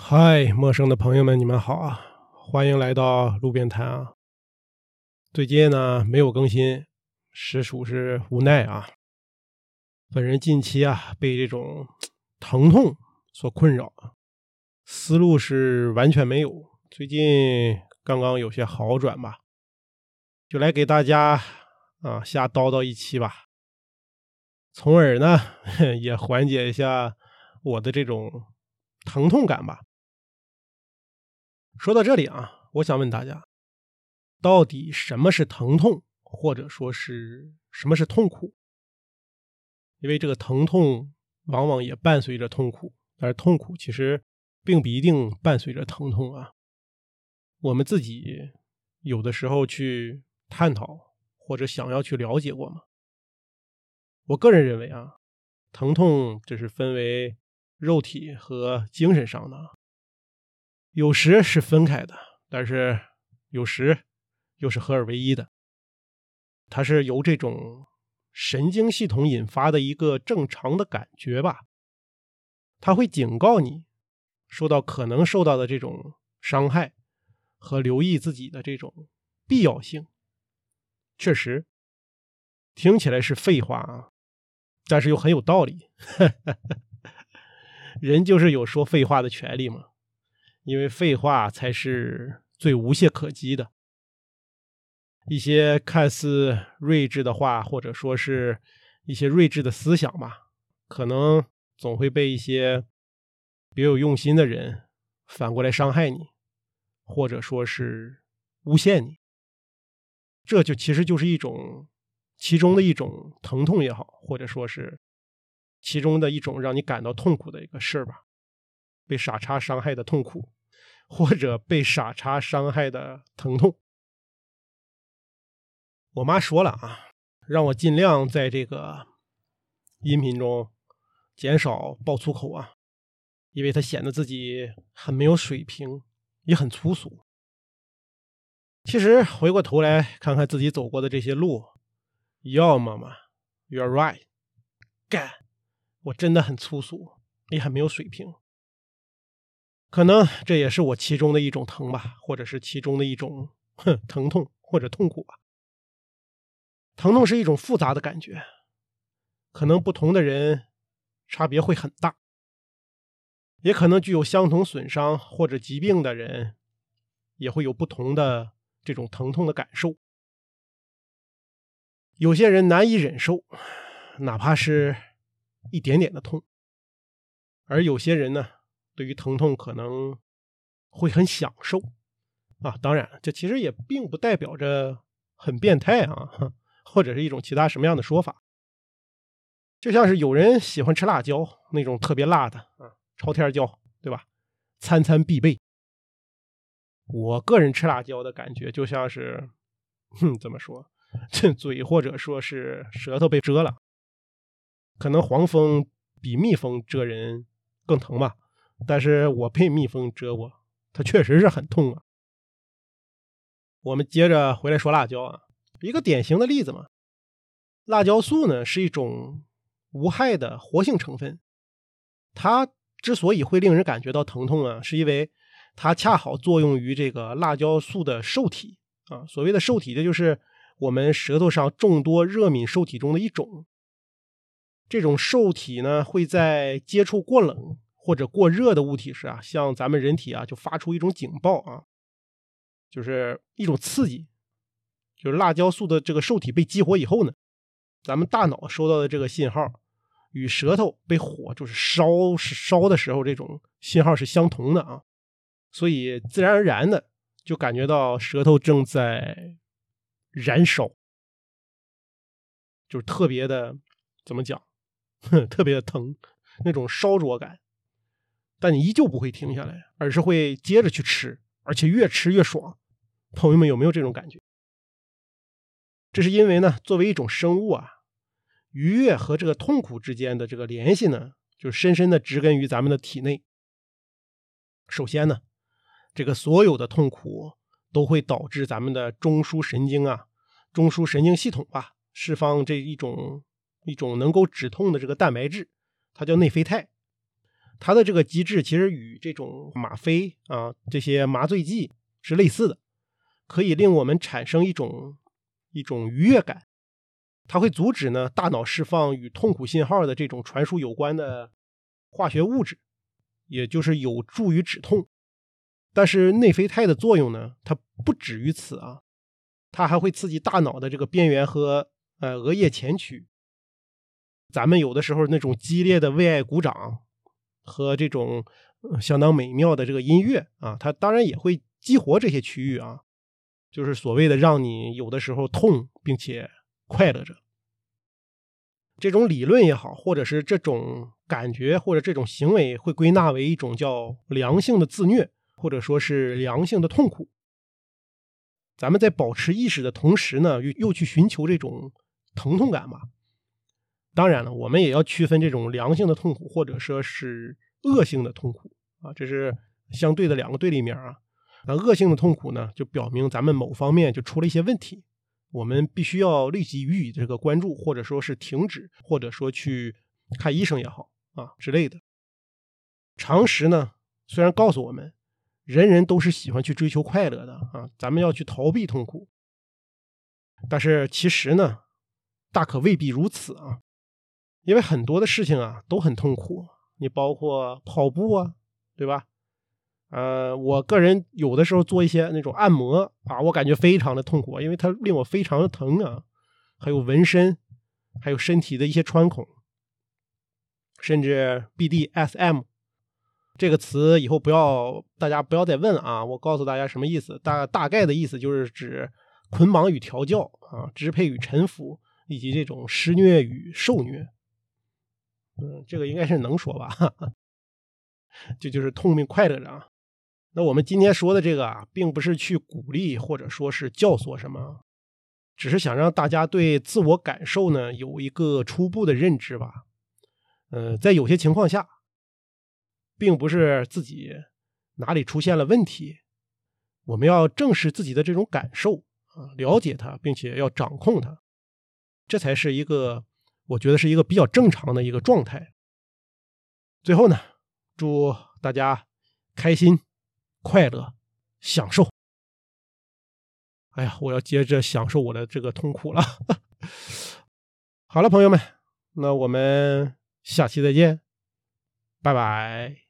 嗨，陌生的朋友们，你们好啊！欢迎来到路边摊啊。最近呢没有更新，实属是无奈啊。本人近期啊被这种疼痛所困扰，思路是完全没有。最近刚刚有些好转吧，就来给大家啊瞎叨叨一期吧，从而呢 也缓解一下我的这种疼痛感吧。说到这里啊，我想问大家，到底什么是疼痛，或者说是什么是痛苦？因为这个疼痛往往也伴随着痛苦，但是痛苦其实并不一定伴随着疼痛啊。我们自己有的时候去探讨或者想要去了解过吗？我个人认为啊，疼痛这是分为肉体和精神上的。有时是分开的，但是有时又是合二为一的。它是由这种神经系统引发的一个正常的感觉吧。它会警告你受到可能受到的这种伤害和留意自己的这种必要性。确实听起来是废话啊，但是又很有道理。人就是有说废话的权利嘛。因为废话才是最无懈可击的，一些看似睿智的话，或者说是一些睿智的思想吧，可能总会被一些别有用心的人反过来伤害你，或者说是诬陷你。这就其实就是一种其中的一种疼痛也好，或者说是其中的一种让你感到痛苦的一个事儿吧，被傻叉伤害的痛苦。或者被傻叉伤害的疼痛，我妈说了啊，让我尽量在这个音频中减少爆粗口啊，因为她显得自己很没有水平，也很粗俗。其实回过头来看看自己走过的这些路，要么嘛，You're right，干，我真的很粗俗，也很没有水平。可能这也是我其中的一种疼吧，或者是其中的一种哼疼痛或者痛苦吧。疼痛是一种复杂的感觉，可能不同的人差别会很大，也可能具有相同损伤或者疾病的人也会有不同的这种疼痛的感受。有些人难以忍受，哪怕是一点点的痛，而有些人呢？对于疼痛可能会很享受啊，当然，这其实也并不代表着很变态啊，或者是一种其他什么样的说法。就像是有人喜欢吃辣椒那种特别辣的啊，朝天椒，对吧？餐餐必备。我个人吃辣椒的感觉就像是，哼，怎么说？这嘴或者说是舌头被蛰了，可能黄蜂比蜜蜂蛰人更疼吧。但是我被蜜蜂蛰过，它确实是很痛啊。我们接着回来说辣椒啊，一个典型的例子嘛。辣椒素呢是一种无害的活性成分，它之所以会令人感觉到疼痛啊，是因为它恰好作用于这个辣椒素的受体啊。所谓的受体，这就是我们舌头上众多热敏受体中的一种。这种受体呢会在接触过冷。或者过热的物体时啊，像咱们人体啊，就发出一种警报啊，就是一种刺激，就是辣椒素的这个受体被激活以后呢，咱们大脑收到的这个信号与舌头被火就是烧烧的时候这种信号是相同的啊，所以自然而然的就感觉到舌头正在燃烧，就是特别的怎么讲，特别的疼，那种烧灼感。但你依旧不会停下来，而是会接着去吃，而且越吃越爽。朋友们有没有这种感觉？这是因为呢，作为一种生物啊，愉悦和这个痛苦之间的这个联系呢，就深深的植根于咱们的体内。首先呢，这个所有的痛苦都会导致咱们的中枢神经啊，中枢神经系统吧，释放这一种一种能够止痛的这个蛋白质，它叫内啡肽。它的这个机制其实与这种吗啡啊这些麻醉剂是类似的，可以令我们产生一种一种愉悦感。它会阻止呢大脑释放与痛苦信号的这种传输有关的化学物质，也就是有助于止痛。但是内啡肽的作用呢，它不止于此啊，它还会刺激大脑的这个边缘和呃额叶前区。咱们有的时候那种激烈的为爱鼓掌和这种相当美妙的这个音乐啊，它当然也会激活这些区域啊，就是所谓的让你有的时候痛并且。快乐着，这种理论也好，或者是这种感觉或者这种行为，会归纳为一种叫良性的自虐，或者说是良性的痛苦。咱们在保持意识的同时呢，又又去寻求这种疼痛感嘛。当然了，我们也要区分这种良性的痛苦，或者说是恶性的痛苦啊，这是相对的两个对立面啊。那恶性的痛苦呢，就表明咱们某方面就出了一些问题。我们必须要立即予以这个关注，或者说是停止，或者说去看医生也好啊之类的。常识呢，虽然告诉我们，人人都是喜欢去追求快乐的啊，咱们要去逃避痛苦，但是其实呢，大可未必如此啊，因为很多的事情啊都很痛苦，你包括跑步啊，对吧？呃，我个人有的时候做一些那种按摩啊，我感觉非常的痛苦，因为它令我非常的疼啊。还有纹身，还有身体的一些穿孔，甚至 BDSM 这个词以后不要大家不要再问啊，我告诉大家什么意思，大大概的意思就是指捆绑与调教啊，支配与臣服，以及这种施虐与受虐。嗯，这个应该是能说吧？这就是痛并快乐着啊。那我们今天说的这个啊，并不是去鼓励或者说是教唆什么，只是想让大家对自我感受呢有一个初步的认知吧。呃，在有些情况下，并不是自己哪里出现了问题，我们要正视自己的这种感受啊，了解它，并且要掌控它，这才是一个我觉得是一个比较正常的一个状态。最后呢，祝大家开心。快乐，享受。哎呀，我要接着享受我的这个痛苦了。好了，朋友们，那我们下期再见，拜拜。